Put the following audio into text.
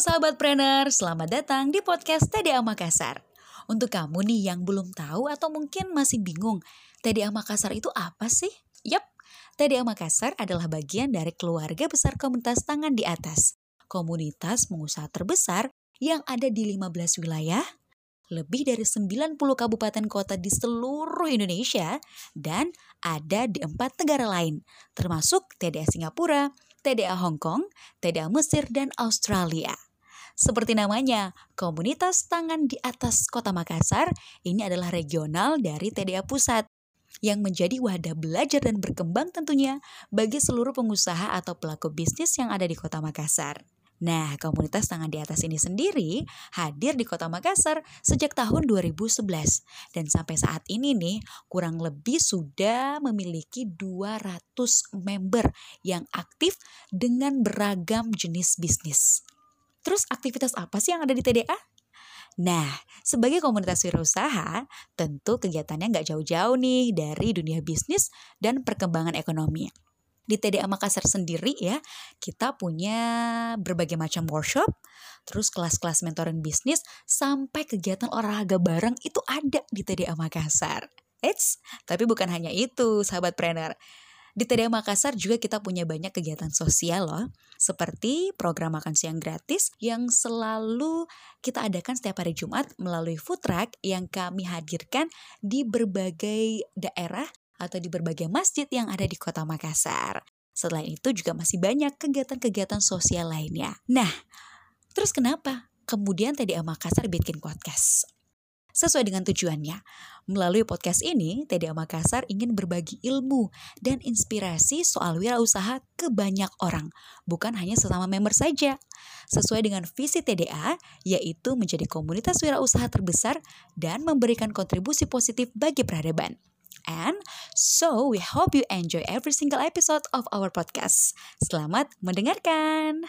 sahabat trainer, selamat datang di podcast TDA Makassar. Untuk kamu nih yang belum tahu atau mungkin masih bingung, TDA Makassar itu apa sih? Yap, TDA Makassar adalah bagian dari keluarga besar komunitas tangan di atas. Komunitas pengusaha terbesar yang ada di 15 wilayah, lebih dari 90 kabupaten kota di seluruh Indonesia, dan ada di empat negara lain, termasuk TDA Singapura, TDA Hong Kong, TDA Mesir, dan Australia. Seperti namanya, komunitas tangan di atas kota Makassar ini adalah regional dari TDA Pusat yang menjadi wadah belajar dan berkembang tentunya bagi seluruh pengusaha atau pelaku bisnis yang ada di kota Makassar. Nah, komunitas tangan di atas ini sendiri hadir di kota Makassar sejak tahun 2011 dan sampai saat ini nih kurang lebih sudah memiliki 200 member yang aktif dengan beragam jenis bisnis. Terus aktivitas apa sih yang ada di TDA? Nah, sebagai komunitas wirausaha, tentu kegiatannya nggak jauh-jauh nih dari dunia bisnis dan perkembangan ekonomi di TDA Makassar sendiri ya, kita punya berbagai macam workshop, terus kelas-kelas mentoring bisnis, sampai kegiatan olahraga bareng itu ada di TDA Makassar. Eits, tapi bukan hanya itu, sahabat trainer. Di TDA Makassar juga kita punya banyak kegiatan sosial loh, seperti program makan siang gratis yang selalu kita adakan setiap hari Jumat melalui food truck yang kami hadirkan di berbagai daerah atau di berbagai masjid yang ada di kota Makassar. Selain itu juga masih banyak kegiatan-kegiatan sosial lainnya. Nah, terus kenapa kemudian TDA Makassar bikin podcast? Sesuai dengan tujuannya, melalui podcast ini, TDA Makassar ingin berbagi ilmu dan inspirasi soal wirausaha ke banyak orang, bukan hanya sesama member saja. Sesuai dengan visi TDA, yaitu menjadi komunitas wirausaha terbesar dan memberikan kontribusi positif bagi peradaban. And so we hope you enjoy every single episode of our podcast. Selamat mendengarkan.